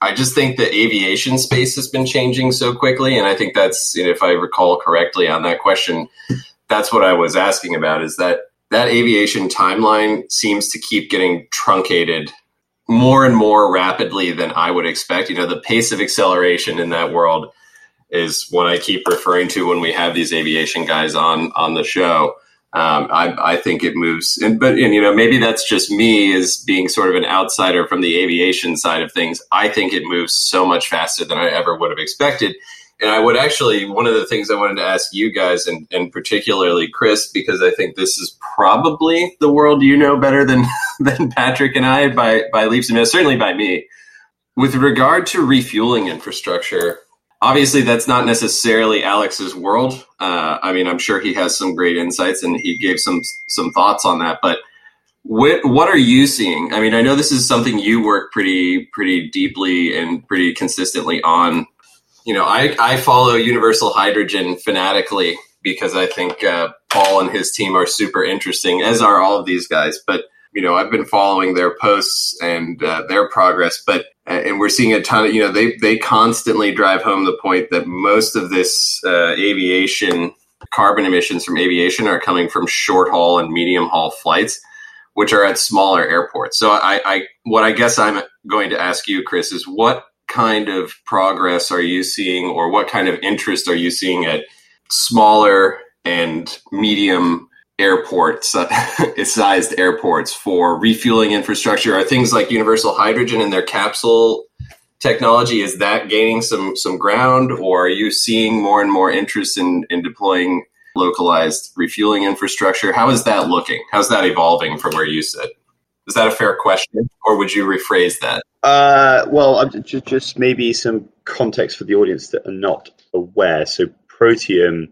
I just think the aviation space has been changing so quickly, and I think that's you know, if I recall correctly on that question, that's what I was asking about. Is that that aviation timeline seems to keep getting truncated more and more rapidly than I would expect. You know, the pace of acceleration in that world is what I keep referring to when we have these aviation guys on on the show. Um, I, I, think it moves, and, but and, you know maybe that's just me as being sort of an outsider from the aviation side of things. I think it moves so much faster than I ever would have expected, and I would actually, one of the things I wanted to ask you guys, and, and particularly Chris, because I think this is probably the world you know better than, than Patrick and I by, by leaps and bounds, certainly by me. With regard to refueling infrastructure, obviously that's not necessarily Alex's world. Uh, I mean, I'm sure he has some great insights and he gave some some thoughts on that. But what what are you seeing? I mean, I know this is something you work pretty pretty deeply and pretty consistently on you know, I, I follow Universal Hydrogen fanatically because I think uh, Paul and his team are super interesting, as are all of these guys. But you know, I've been following their posts and uh, their progress, but uh, and we're seeing a ton of you know they they constantly drive home the point that most of this uh, aviation carbon emissions from aviation are coming from short haul and medium haul flights, which are at smaller airports. So I, I what I guess I'm going to ask you, Chris, is what kind of progress are you seeing, or what kind of interest are you seeing at smaller and medium airports, sized airports for refueling infrastructure? Are things like universal hydrogen and their capsule technology is that gaining some some ground, or are you seeing more and more interest in in deploying localized refueling infrastructure? How is that looking? How's that evolving from where you sit? Is that a fair question, or would you rephrase that? Uh, well, just, maybe some context for the audience that are not aware. So, Protium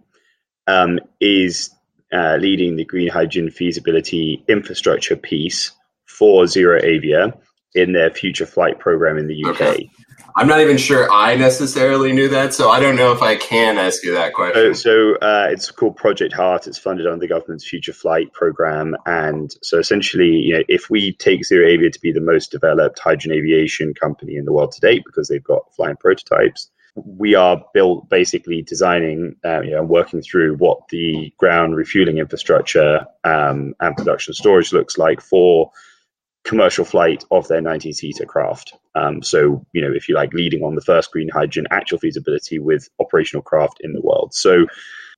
um, is uh, leading the green hydrogen feasibility infrastructure piece for ZeroAvia in their future flight program in the UK. Okay. I'm not even sure I necessarily knew that, so I don't know if I can ask you that question. So, so uh, it's called Project Heart. It's funded under the government's Future Flight program, and so essentially, you know, if we take ZeroAvia to be the most developed hydrogen aviation company in the world to date, because they've got flying prototypes, we are built basically designing, uh, you know, working through what the ground refueling infrastructure um, and production storage looks like for commercial flight of their 19 seater craft. Um, so, you know, if you like, leading on the first green hydrogen actual feasibility with operational craft in the world. So,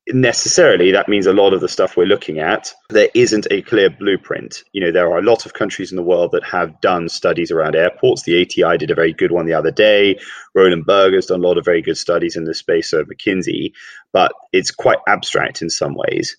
necessarily that means a lot of the stuff we're looking at there isn't a clear blueprint you know there are a lot of countries in the world that have done studies around airports the ati did a very good one the other day roland berger's done a lot of very good studies in this space of mckinsey but it's quite abstract in some ways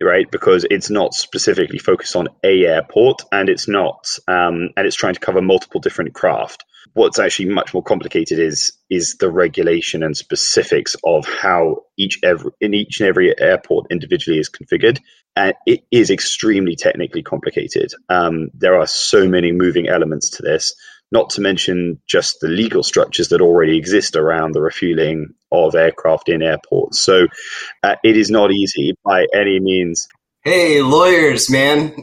right? Because it's not specifically focused on a airport, and it's not, um, and it's trying to cover multiple different craft. What's actually much more complicated is is the regulation and specifics of how each every in each and every airport individually is configured, and it is extremely technically complicated. Um, there are so many moving elements to this not to mention just the legal structures that already exist around the refueling of aircraft in airports. So uh, it is not easy by any means. Hey, lawyers, man.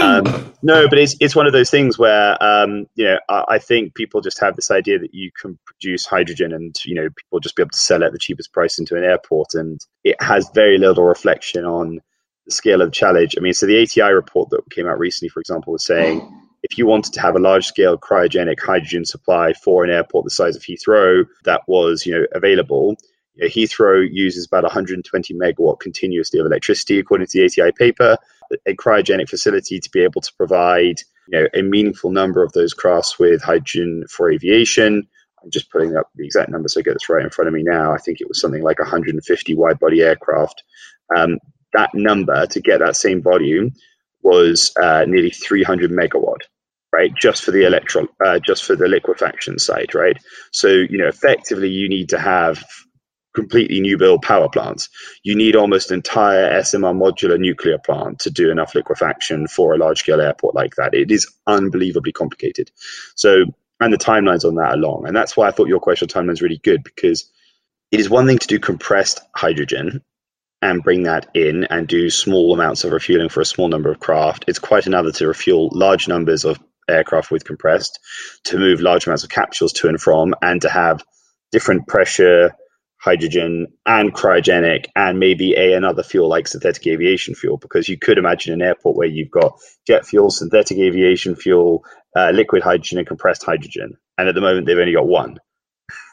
um, no, but it's it's one of those things where um, you know I, I, think people just have this idea that you can produce hydrogen and you know people just be able to sell it at the cheapest price into an airport, and it has very little reflection on the scale of the challenge. I mean, so the ATI report that came out recently, for example, was saying if you wanted to have a large scale cryogenic hydrogen supply for an airport the size of Heathrow that was you know available, you know, Heathrow uses about 120 megawatt continuously of electricity according to the ATI paper. A cryogenic facility to be able to provide you know a meaningful number of those crafts with hydrogen for aviation. I'm just putting up the exact number so I get this right in front of me now. I think it was something like 150 wide body aircraft. Um, that number to get that same volume was uh, nearly 300 megawatt right? Just for the electron, uh, just for the liquefaction side, right? So you know, effectively, you need to have completely new build power plants. You need almost entire SMR modular nuclear plant to do enough liquefaction for a large scale airport like that. It is unbelievably complicated. So, and the timelines on that are long. And that's why I thought your question timeline is really good because it is one thing to do compressed hydrogen and bring that in and do small amounts of refueling for a small number of craft. It's quite another to refuel large numbers of aircraft with compressed to move large amounts of capsules to and from and to have different pressure hydrogen and cryogenic and maybe a another fuel like synthetic aviation fuel. Because you could imagine an airport where you've got jet fuel synthetic aviation fuel uh, liquid hydrogen and compressed hydrogen. And at the moment they've only got one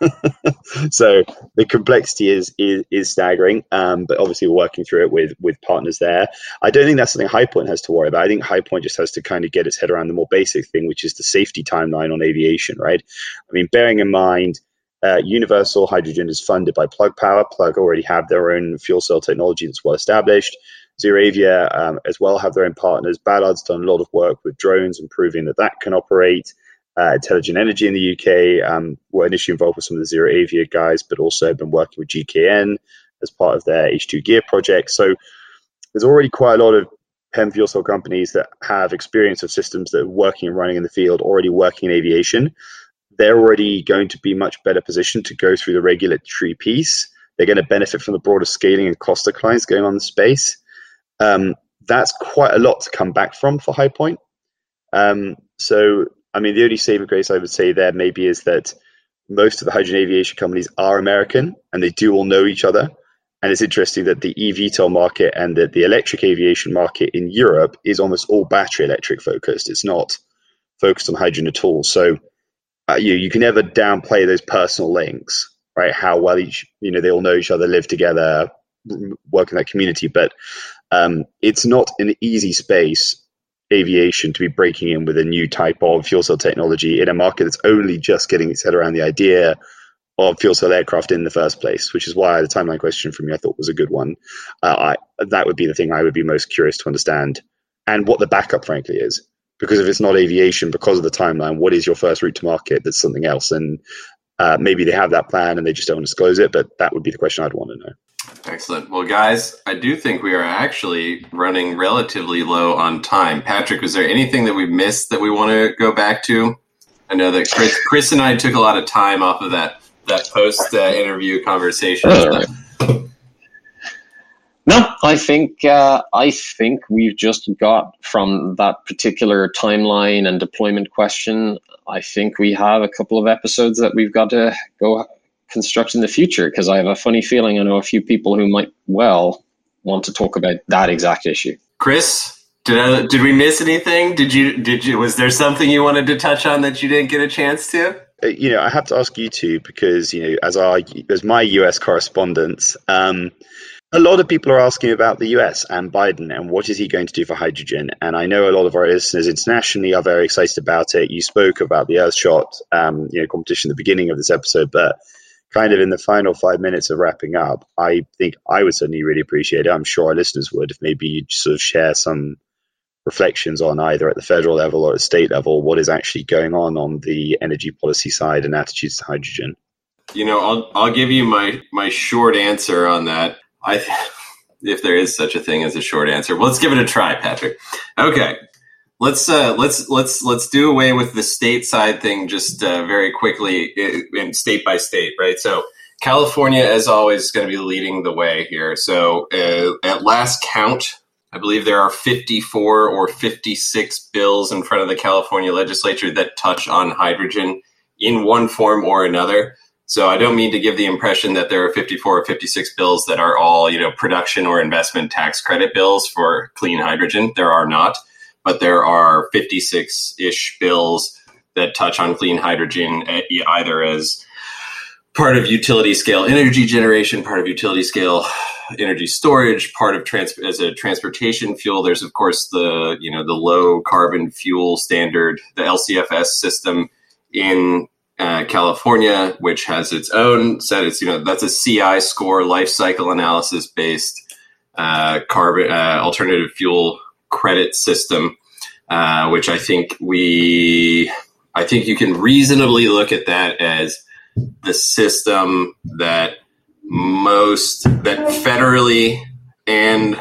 so the complexity is is, is staggering, um, but obviously we're working through it with with partners there. I don't think that's something HyPoint has to worry about. I think HyPoint just has to kind of get its head around the more basic thing, which is the safety timeline on aviation. Right? I mean, bearing in mind. Uh, Universal Hydrogen is funded by Plug Power. Plug already have their own fuel cell technology that's well established. ZeroAvia um, as well have their own partners. Ballard's done a lot of work with drones and proving that that can operate uh, Intelligent Energy in the UK um, were initially involved with some of the ZeroAvia guys, but also have been working with GKN as part of their H2 Gear project. So there's already quite a lot of PEM fuel cell companies that have experience of systems that are working and running in the field, already working in aviation. They're already going to be much better positioned to go through the regulatory piece. They're going to benefit from the broader scaling and cost declines going on in space. Um, that's quite a lot to come back from for HyPoint. Um, so I mean, the only saving grace I would say there maybe is that most of the hydrogen aviation companies are American and they do all know each other. And it's interesting that the eVTOL market and the, the electric aviation market in Europe is almost all battery electric focused. It's not focused on hydrogen at all. So uh, you you can never downplay those personal links, right? How well each you know they all know each other, live together, work in that community. But um, it's not an easy space aviation to be breaking in with a new type of fuel cell technology in a market that's only just getting its head around the idea of fuel cell aircraft in the first place, which is why the timeline question from you I thought was a good one. Uh, I, that would be the thing I would be most curious to understand, and what the backup, frankly, is. Because if it's not aviation, because of the timeline, what is your first route to market that's something else? And uh, maybe they have that plan and they just don't disclose it, but that would be the question I'd want to know. Excellent. Well, guys, I do think we are actually running relatively low on time. Patrick, was there anything that we missed that we want to go back to? I know that Chris, Chris and I took a lot of time off of that that post uh, interview conversation. No, I think uh, I think we've just got from that particular timeline and deployment question. I think we have a couple of episodes that we've got to go construct in the future because I have a funny feeling I know a few people who might well want to talk about that exact issue. Chris, did I, did we miss anything? Did you did you was there something you wanted to touch on that you didn't get a chance to? Uh, you know, I have to ask you two because you know, as our as my US correspondent, um, a lot of people are asking about the US and Biden and what is he going to do for hydrogen. And I know a lot of our listeners internationally are very excited about it. You spoke about the Earthshot, um, you know, competition at the beginning of this episode, but kind of in the final five minutes of wrapping up, I think I would certainly really appreciate it. I'm sure our listeners would if maybe you'd sort of share some reflections on either at the federal level or at state level what is actually going on on the energy policy side and attitudes to hydrogen. You know, I'll I'll give you my my short answer on that. I if there is such a thing as a short answer. Well, let's give it a try, Patrick. Okay let's uh, let's let's let's do away with the state side thing just uh, very quickly in state by state, right? So California, as always, is going to be leading the way here. So uh, at last count, I believe there are 54 or 56 bills in front of the California legislature that touch on hydrogen in one form or another. So I don't mean to give the impression that there are 54 or 56 bills that are all, you know, production or investment tax credit bills for clean hydrogen. There are not but there are 56 ish bills that touch on clean hydrogen either as part of utility scale energy generation, part of utility scale energy storage, part of trans- as a transportation fuel. There's of course the you know the low carbon fuel standard, the LCFS system in uh, California, which has its own set. It's you know that's a CI score life cycle analysis based uh, carbon uh, alternative fuel credit system, uh, which I think we, I think you can reasonably look at that as the system that most, that federally and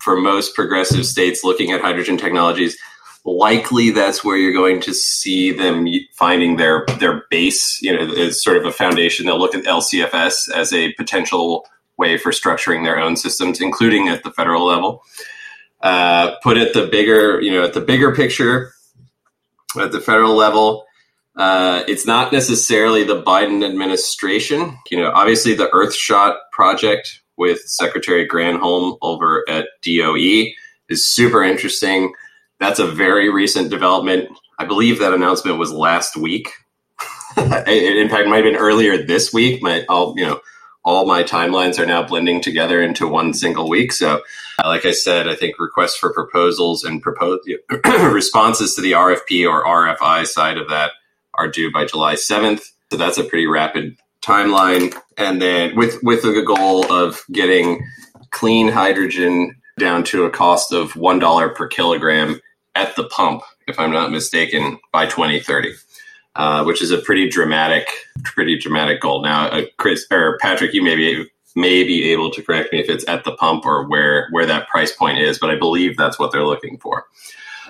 for most progressive states looking at hydrogen technologies, likely that's where you're going to see them finding their their base. You know, as sort of a foundation. They'll look at LCFS as a potential way for structuring their own systems, including at the federal level uh, put it the bigger, you know, at the bigger picture at the federal level. Uh, it's not necessarily the Biden administration. You know, obviously the Earthshot project with Secretary Granholm over at DOE is super interesting. That's a very recent development. I believe that announcement was last week. in fact, might have been earlier this week. My, I'll, you know, all my timelines are now blending together into one single week. So, like I said, I think requests for proposals and propose responses to the RFP or RFI side of that are due by July 7th. So that's a pretty rapid timeline. And then with with the goal of getting clean hydrogen down to a cost of one dollar per kilogram at the pump, if I'm not mistaken, by 2030. Uh, which is a pretty dramatic, pretty dramatic goal. Now, uh, Chris or Patrick, you may be may be able to correct me if it's at the pump or where where that price point is, but I believe that's what they're looking for.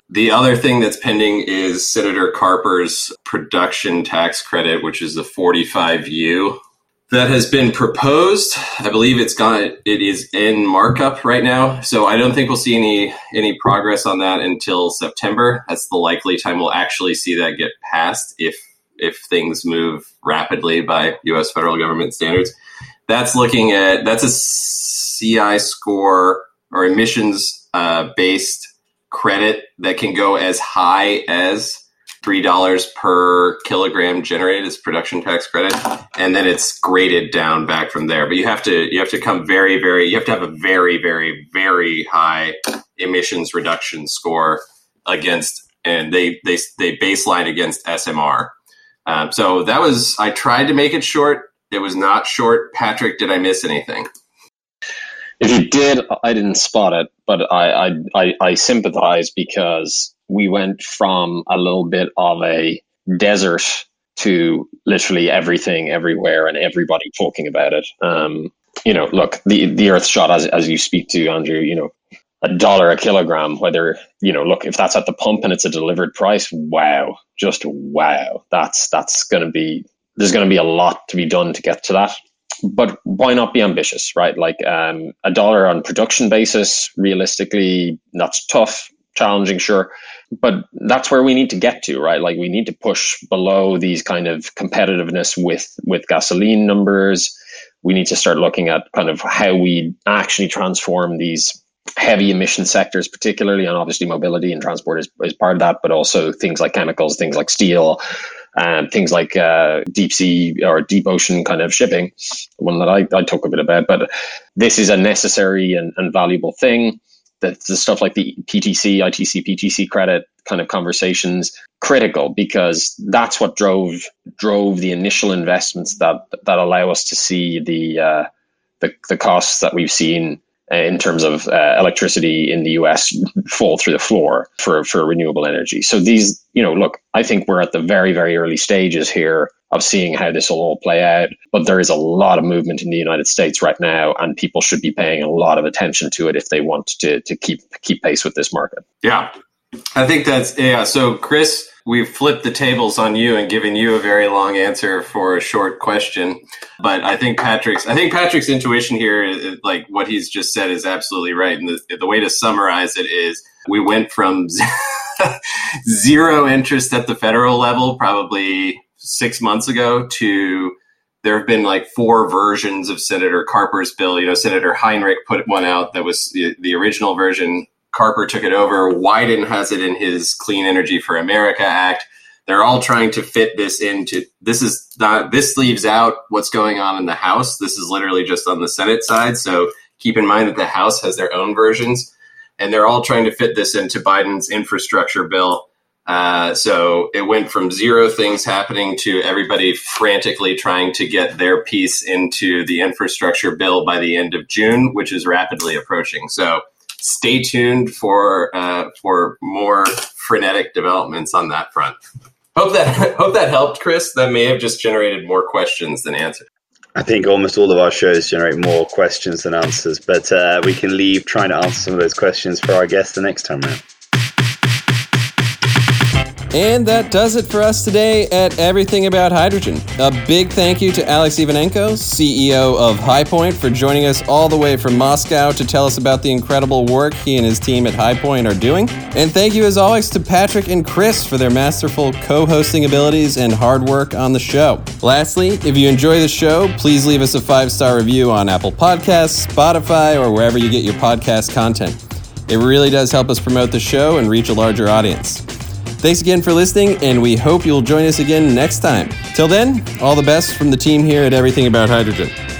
The other thing that's pending is Senator Carper's production tax credit, which is the 45U that has been proposed. I believe it's got it is in markup right now, so I don't think we'll see any any progress on that until September. That's the likely time we'll actually see that get passed if if things move rapidly by U.S. federal government standards. That's looking at that's a CI score or emissions uh, based credit that can go as high as three dollars per kilogram generated as production tax credit, and then it's graded down back from there. But you have to you have to come very very you have to have a very very very high emissions reduction score against, and they they they baseline against SMR. Um, so that was I tried to make it short. It was not short. Patrick, did I miss anything? If you did, I didn't spot it, but I I, I, I sympathize because we went from a little bit of a desert to literally everything everywhere and everybody talking about it. Um, you know, look, the the Earth shot as as you speak to Andrew, you know, a dollar a kilogram. Whether you know, look, if that's at the pump and it's a delivered price, wow, just wow, that's that's going to be there's going to be a lot to be done to get to that. But why not be ambitious, right? Like um, a dollar on production basis, realistically, that's tough, challenging, sure but that's where we need to get to right like we need to push below these kind of competitiveness with with gasoline numbers we need to start looking at kind of how we actually transform these heavy emission sectors particularly and obviously mobility and transport is, is part of that but also things like chemicals things like steel and things like uh, deep sea or deep ocean kind of shipping one that I, I talk a bit about but this is a necessary and, and valuable thing the, the stuff like the PTC, ITC, PTC credit kind of conversations critical because that's what drove drove the initial investments that that allow us to see the uh, the, the costs that we've seen in terms of uh, electricity in the US fall through the floor for, for renewable energy. So these, you know, look, I think we're at the very, very early stages here of seeing how this will all play out. But there is a lot of movement in the United States right now, and people should be paying a lot of attention to it if they want to to keep keep pace with this market. Yeah, I think that's yeah. So Chris, we've flipped the tables on you and given you a very long answer for a short question. But I think Patrick's I think Patrick's intuition here, like what he's just said, is absolutely right. And the, the way to summarize it is we went from zero interest at the federal level, probably six months ago to there have been like four versions of Senator Carper's bill. You know, Senator Heinrich put one out that was the, the original version. Carper took it over. Wyden has it in his Clean Energy for America Act. They're all trying to fit this into this is not this leaves out what's going on in the House. This is literally just on the Senate side. So keep in mind that the House has their own versions, and they're all trying to fit this into Biden's infrastructure bill. Uh, so it went from zero things happening to everybody frantically trying to get their piece into the infrastructure bill by the end of June, which is rapidly approaching. So stay tuned for uh, for more frenetic developments on that front. Hope that hope that helped, Chris. That may have just generated more questions than answers. I think almost all of our shows generate more questions than answers, but uh, we can leave trying to answer some of those questions for our guests the next time around. And that does it for us today at Everything About Hydrogen. A big thank you to Alex Ivanenko, CEO of HyPoint, for joining us all the way from Moscow to tell us about the incredible work he and his team at HyPoint are doing. And thank you, as always, to Patrick and Chris for their masterful co hosting abilities and hard work on the show. Lastly, if you enjoy the show, please leave us a five star review on Apple Podcasts, Spotify, or wherever you get your podcast content. It really does help us promote the show and reach a larger audience. Thanks again for listening, and we hope you'll join us again next time. Till then, all the best from the team here at Everything About Hydrogen.